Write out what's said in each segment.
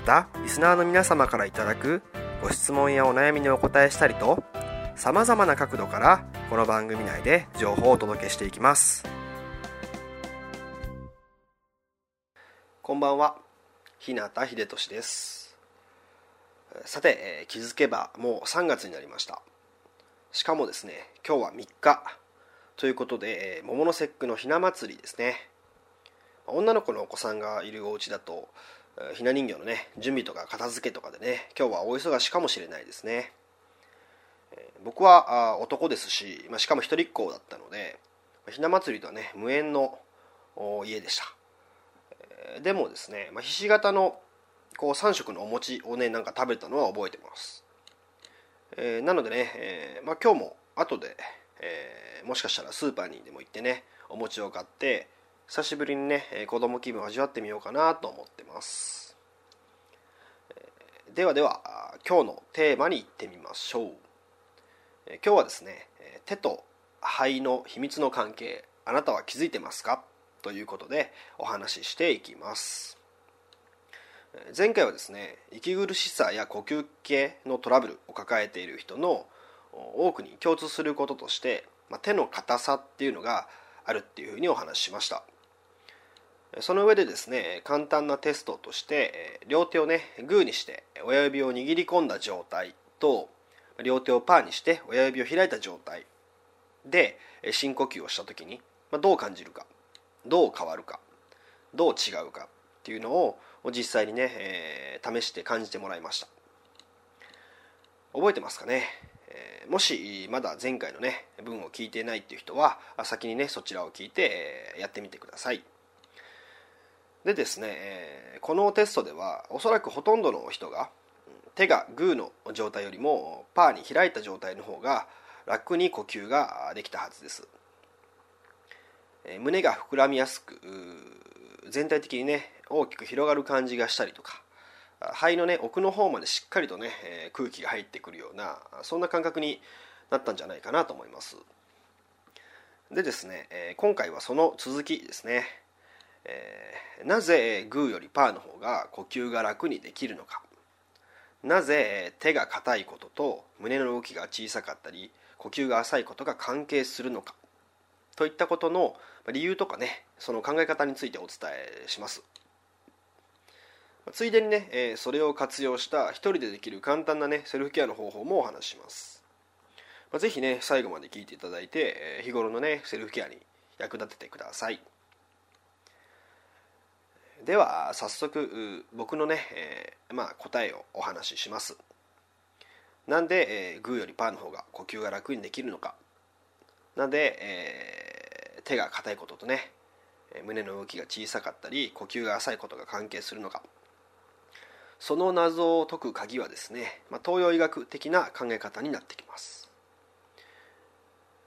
またリスナーの皆様からいただくご質問やお悩みにお答えしたりとさまざまな角度からこの番組内で情報をお届けしていきます。こんばんは。日向秀俊です。さて、気づけばもう3月になりました。しかもですね今日は3日。ということで、桃の節句のひな祭りですね。女の子のお子さんがいるお家だとひな人形のね準備とか片付けとかでね今日はお忙しかもしれないですね。僕は男ですし、まあ、しかも一人っ子だったのでひな祭りとはね無縁の家でした。でもですね、まあ、ひし形のこう3色のお餅をねなんか食べたのは覚えてます、なのでね、まあ、今日も後で、えーもしかしたらスーパーにでも行ってねお餅を買って久しぶりにね子供気分を味わってみようかなと思ってます、ではでは今日のテーマに行ってみましょう、今日はですね手と肺の秘密の関係あなたは気づいてますか？ということでお話ししていきます。前回はですね息苦しさや呼吸系のトラブルを抱えている人の多くに共通することとして、まあ、手の硬さっていうのがあるっていうふうにお話ししました。その上でですね簡単なテストとして両手をねグーにして親指を握り込んだ状態と両手をパーにして親指を開いた状態で深呼吸をした時にどう感じるかどう変わるかどう違うかっていうのを実際にね、えー試して感じてもらいました。覚えてますかね、えーもしまだ前回のね文を聞いてないっていう人は先にねそちらを聞いて、やってみてください。でですね、えこのテストではおそらくほとんどの人が手がグーの状態よりもパーに開いた状態の方が楽に呼吸ができたはずです。え胸が膨らみやすく全体的にね大きく広がる感じがしたりとか肺のね奥の方までしっかりとね、え空気が入ってくるようなそんな感覚になったんじゃないかなと思います。でですね、え今回はその続きですね、えーなぜグーよりパーの方が呼吸が楽にできるのか。なぜ手が硬いことと胸の動きが小さかったり呼吸が浅いことが関係するのか。といったことの理由とかねその考え方についてお伝えします。ついでにね、えそれを活用した一人でできる簡単なねセルフケアの方法もお話しします、まあ、ぜひね最後まで聞いていただいて、日頃のねセルフケアに役立ててください。では早速僕のね、えーまあ、答えをお話しします。なんで、えーグーよりパーの方が呼吸が楽にできるのか。なんで、えー手が硬いこととね胸の動きが小さかったり呼吸が浅いことが関係するのか。その謎を解く鍵はですね、まあ、東洋医学的な考え方になってきます。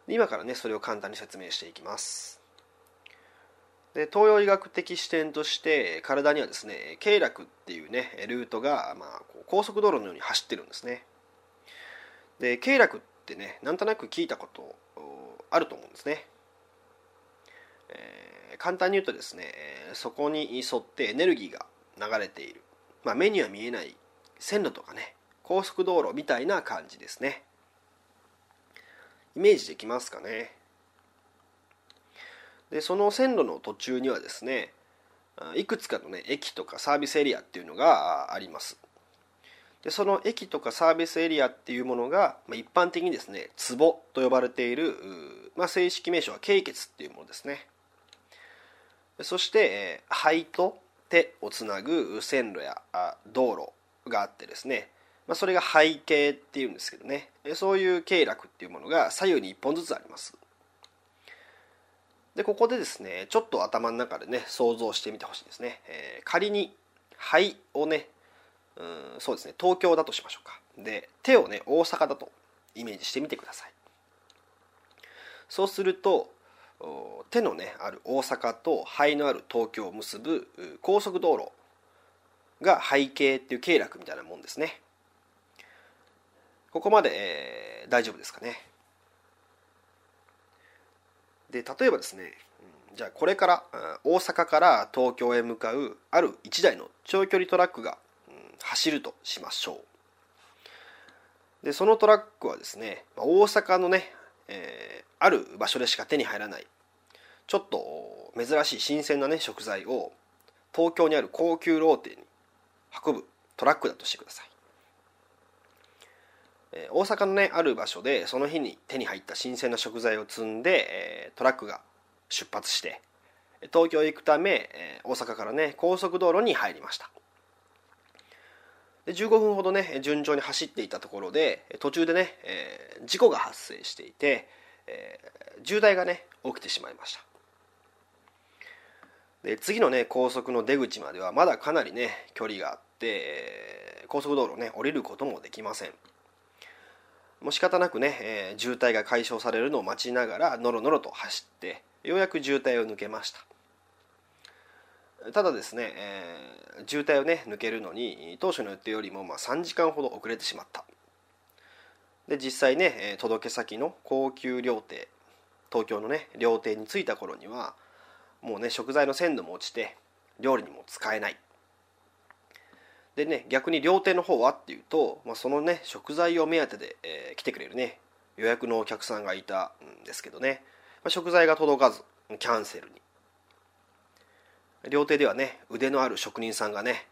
今からねそれを簡単に説明していきます。で東洋医学的視点として体にはですね経絡っていうねルートが、まあ、こう高速道路のように走ってるんですね。で経絡ってねなんとなく聞いたことあると思うんですね。えー簡単に言うとですねそこに沿ってエネルギーが流れている、まあ、目には見えない線路とかね高速道路みたいな感じですね。イメージできますかね。でその線路の途中にはですねあいくつかのね駅とかサービスエリアっていうのがああります。でその駅とかサービスエリアっていうものが、まあ、一般的にですね壺と呼ばれている、まあ、正式名称は経血っていうものですね。そして、えー、肺と手をつなぐ線路や道路があってですね、まあ、それが背景っていうんですけどね。そういう経絡っていうものが左右に1本ずつあります。でここでですねちょっと頭の中でね想像してみてほしいですね、えー、仮に肺をねうんそうですね東京だとしましょうか。で手をね大阪だとイメージしてみてください。そうすると手のねある大阪と肺のある東京を結ぶ高速道路が背景っていう経絡みたいなもんですね。ここまで、えー、大丈夫ですかね。で例えばですねじゃあこれから大阪から東京へ向かうある1台の長距離トラックが走るとしましょう。でそのトラックはですね大阪のね、えー、ある場所でしか手に入らないちょっと珍しい新鮮なね食材を東京にある高級ローテに運ぶトラックだとしてください。大阪のねある場所でその日に手に入った新鮮な食材を積んでトラックが出発して東京へ行くため大阪からね高速道路に入りました。で15分ほどね順調に走っていたところで途中でね、え、事故が発生していて、え、渋滞がね起きてしまいました。で次のね高速の出口まではまだかなりね距離があって、え、高速道路ね降りることもできません。もう仕方なくね、えー、渋滞が解消されるのを待ちながらのろのろと走ってようやく渋滞を抜けました。ただですね、えー、渋滞をね抜けるのに当初の予定よりもまあ3時間ほど遅れてしまった。で実際ね届け先の高級料亭東京のね料亭に着いた頃にはもうね食材の鮮度も落ちて料理にも使えない。でね逆に料亭の方はっていうと、まあ、そのね食材を目当てで、えー、来てくれるね予約のお客さんがいたんですけどね、まあ、食材が届かずキャンセルに。料亭ではね腕のある職人さんがね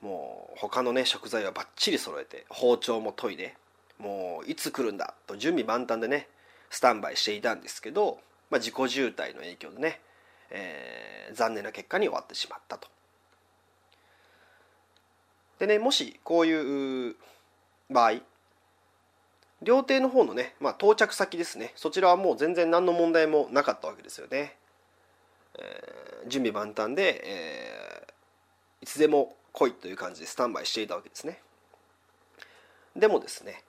もう他のね食材はバッチリ揃えて包丁も研いでもういつ来るんだと準備万端でねスタンバイしていたんですけど、まあ、自己渋滞の影響でね、えー、残念な結果に終わってしまったと。でねもしこういう場合料亭の方のね、まあ、到着先ですね。そちらはもう全然何の問題もなかったわけですよね、えー、準備万端で、えー、いつでも来いという感じでスタンバイしていたわけですね。でもですね、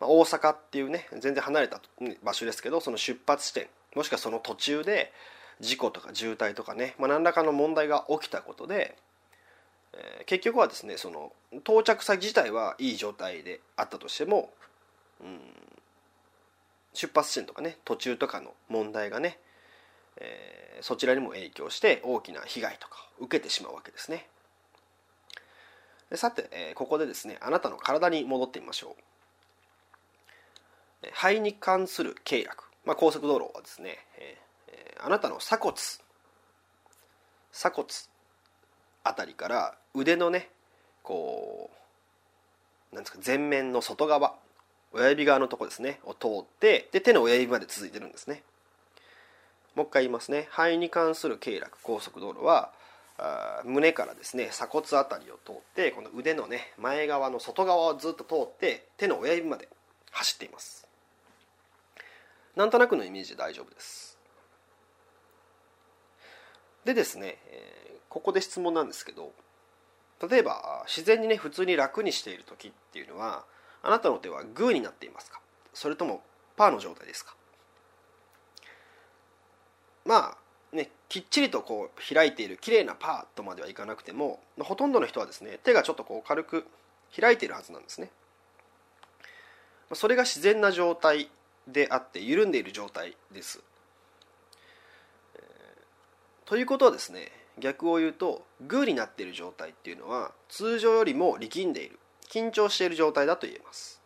ま、大阪っていうね全然離れた場所ですけどその出発地点もしくはその途中で事故とか渋滞とかね、まあ、何らかの問題が起きたことでえー、結局はですねその到着先自体はいい状態であったとしても、うん、出発地点とかね途中とかの問題がね、えー、そちらにも影響して大きな被害とかを受けてしまうわけですね。でさて、えー、ここでですねあなたの体に戻ってみましょう。肺に関する経絡、まあ、高速道路はですね、えー、あなたの鎖骨。鎖骨。あたりから腕のねこうなんですか前面の外側親指側のとこですねを通ってで手の親指まで続いてるんですね。もう一回言いますね。肺に関する経絡高速道路はあ胸からですね鎖骨あたりを通ってこの腕のね前側の外側をずっと通って手の親指まで走っています。なんとなくのイメージで大丈夫です。でですね、え、ここで質問なんですけど例えば自然にね普通に楽にしている時っていうのはあなたの手はグーになっていますか？それともパーの状態ですか？まあねきっちりとこう開いている綺麗なパーとまではいかなくてもほとんどの人はですね手がちょっとこう軽く開いているはずなんですね。それが自然な状態であって緩んでいる状態です。ということはですね逆を言うとグーになっている状態っていうのは通常よりも力んでいる緊張している状態だと言えます。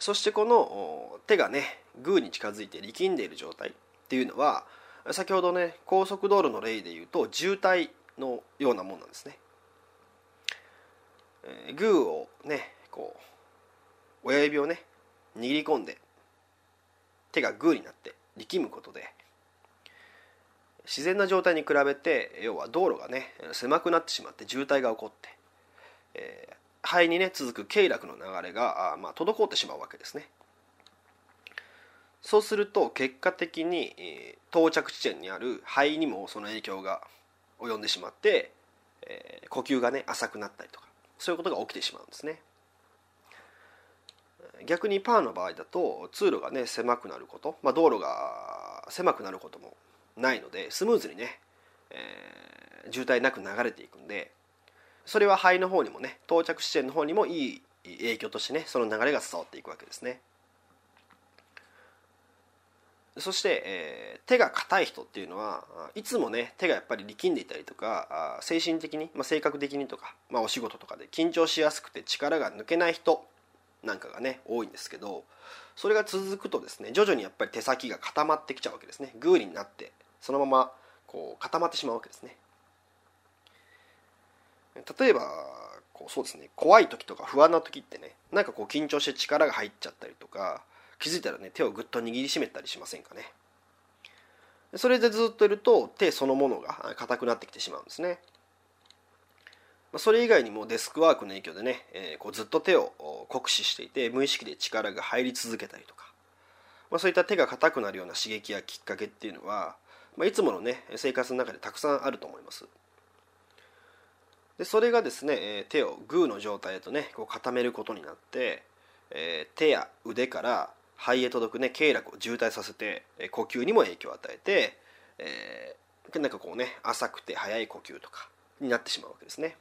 そしてこの手がねグーに近づいて力んでいる状態っていうのは先ほどね高速道路の例で言うと渋滞のようなもんなんですね。え、グーをねこう親指をね握り込んで手がグーになって力むことで自然な状態に比べて要は道路がね狭くなってしまって渋滞が起こって、えー、肺にね続く経絡の流れがあ、まあ、滞ってしまうわけですね。そうすると結果的に、えー、到着地点にある肺にもその影響が及んでしまって、えー、呼吸がね浅くなったりとかそういうことが起きてしまうんですね。逆にパーの場合だと通路がね狭くなること、まあ、道路が狭くなることもないのでスムーズにね、えー、渋滞なく流れていくんでそれは肺の方にもね到着地点の方にもいい影響としてねその流れが伝わっていくわけですね。そして、えー、手が硬い人っていうのはいつもね手がやっぱり力んでいたりとか精神的に、まあ、性格的にとか、まあ、お仕事とかで緊張しやすくて力が抜けない人なんかがね多いんですけどそれが続くとですね徐々にやっぱり手先が固まってきちゃうわけですね。グーになって。そのままこう固まってしまうわけですね。例えばこうそうですね怖い時とか不安な時ってねなんかこう緊張して力が入っちゃったりとか気づいたらね手をぐっと握りしめたりしませんかね。それでずっといると手そのものが硬くなってきてしまうんですね。それ以外にもデスクワークの影響でね、えー、こうずっと手を酷使していて無意識で力が入り続けたりとか、まあ、そういった手が硬くなるような刺激やきっかけっていうのは、まあ、いつものね生活の中でたくさんあると思います。でそれがですね、手をグーの状態へとねこう固めることになって、えー、手や腕から肺へ届くね経絡を渋滞させて呼吸にも影響を与えて、えー、なんかこうね浅くて速い呼吸とかになってしまうわけですね。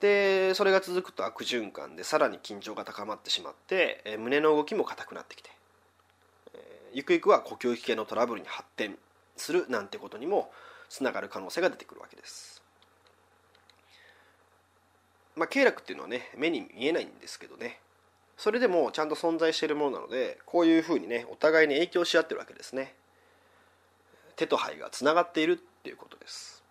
でそれが続くと悪循環でさらに緊張が高まってしまって、え胸の動きも硬くなってきて、ゆくゆくは呼吸器系のトラブルに発展するなんてことにもつながる可能性が出てくるわけです。まあ、経絡っていうのはね目に見えないんですけどねそれでもちゃんと存在しているものなのでこういうふうにねお互いに影響し合ってるわけですね手と肺がつながっているっていうことです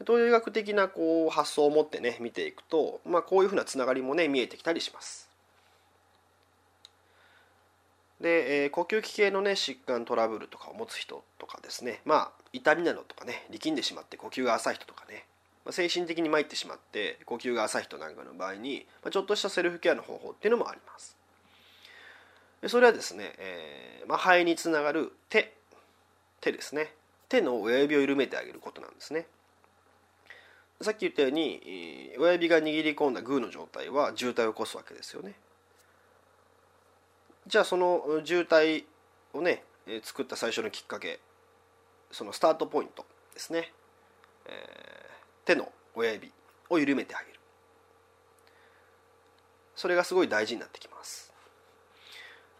東洋医学的なこう発想を持ってね見ていくと、まあ、こういうふうなつながりもね見えてきたりします。で、えー、呼吸器系のね疾患トラブルとかを持つ人とかですねまあ痛みなどとかね力んでしまって呼吸が浅い人とかね、まあ、精神的に参ってしまって呼吸が浅い人なんかの場合に、まあ、ちょっとしたセルフケアの方法っていうのもあります。でそれはですね、えーまあ、肺につながる手手ですね手の親指を緩めてあげることなんですね。さっき言ったように親指が握り込んだグーの状態は渋滞を起こすわけですよねじゃあその渋滞をね作った最初のきっかけそのスタートポイントですね、えー、手の親指を緩めてあげる。それがすごい大事になってきます。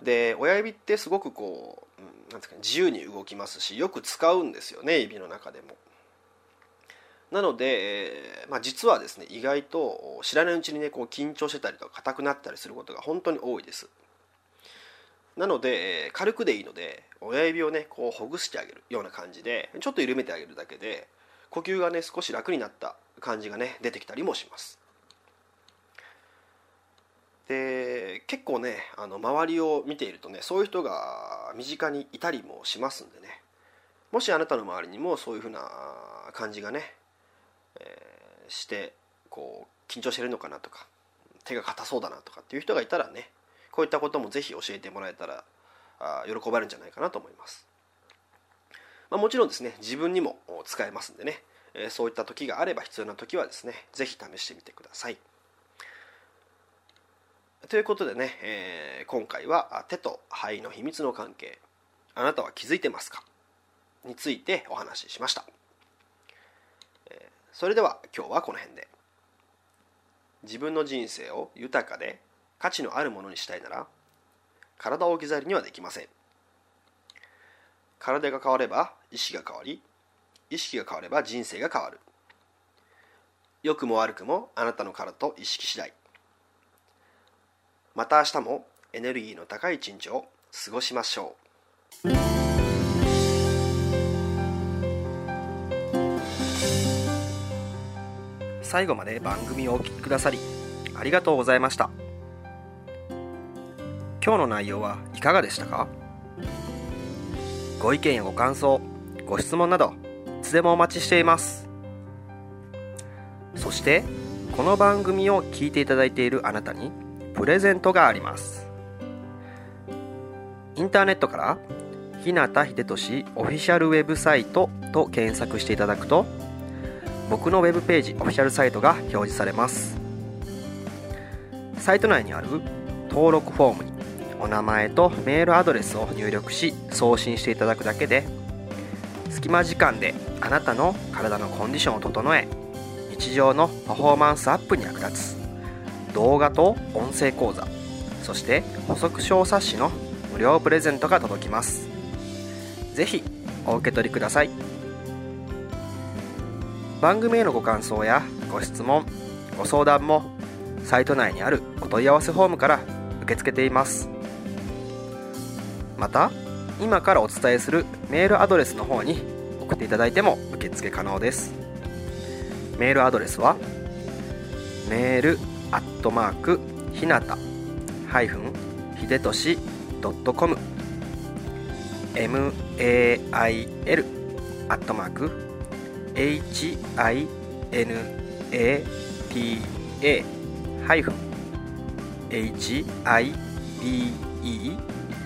で親指ってすごくこう、なんですか、ね、自由に動きますしよく使うんですよね指の中でも。なので、えーまあ、実はですね意外と知らないうちにねこう緊張してたりとか硬くなったりすることが本当に多いです。なので、えー、軽くでいいので親指をねこうほぐしてあげるような感じでちょっと緩めてあげるだけで呼吸がね少し楽になった感じがね出てきたりもします。で結構ねあの周りを見ているとねそういう人が身近にいたりもしますんでね。もしあなたの周りにもそういうふうな感じがねえー、してこう緊張してるのかなとか手が硬そうだなとかっていう人がいたらねこういったこともぜひ教えてもらえたらあ喜ばれるんじゃないかなと思います、まあ、もちろんですね自分にも使えますんでね、えー、そういった時があれば必要な時はですねぜひ試してみてください。ということでね、えー、今回は手と肺の秘密の関係あなたは気づいてますか？についてお話ししました。それでは今日はこの辺で。自分の人生を豊かで価値のあるものにしたいなら体を置き去りにはできません。体が変われば意識が変わり意識が変われば人生が変わる。良くも悪くもあなたの体と意識次第。また明日もエネルギーの高い一日を過ごしましょう。最後まで番組をお聴きくださりありがとうございました。今日の内容はいかがでしたか？ご意見やご感想ご質問などいつでもお待ちしています。そしてこの番組を聞いていただいているあなたにプレゼントがあります。インターネットから日向秀俊オフィシャルウェブサイトと検索していただくと僕のウェブページオフィシャルサイトが表示されます。サイト内にある登録フォームにお名前とメールアドレスを入力し送信していただくだけで隙間時間であなたの体のコンディションを整え日常のパフォーマンスアップに役立つ。動画と音声講座そして補足小冊子の無料プレゼントが届きます。ぜひお受け取りください。番組へのご感想やご質問ご相談もサイト内にあるお問い合わせフォームから受け付けています。また今からお伝えするメールアドレスの方に送っていただいても受付可能です。メールアドレスはメールアットマークひなたハイフンひでとし .com mail アットマーク hinata ハイフン HIBE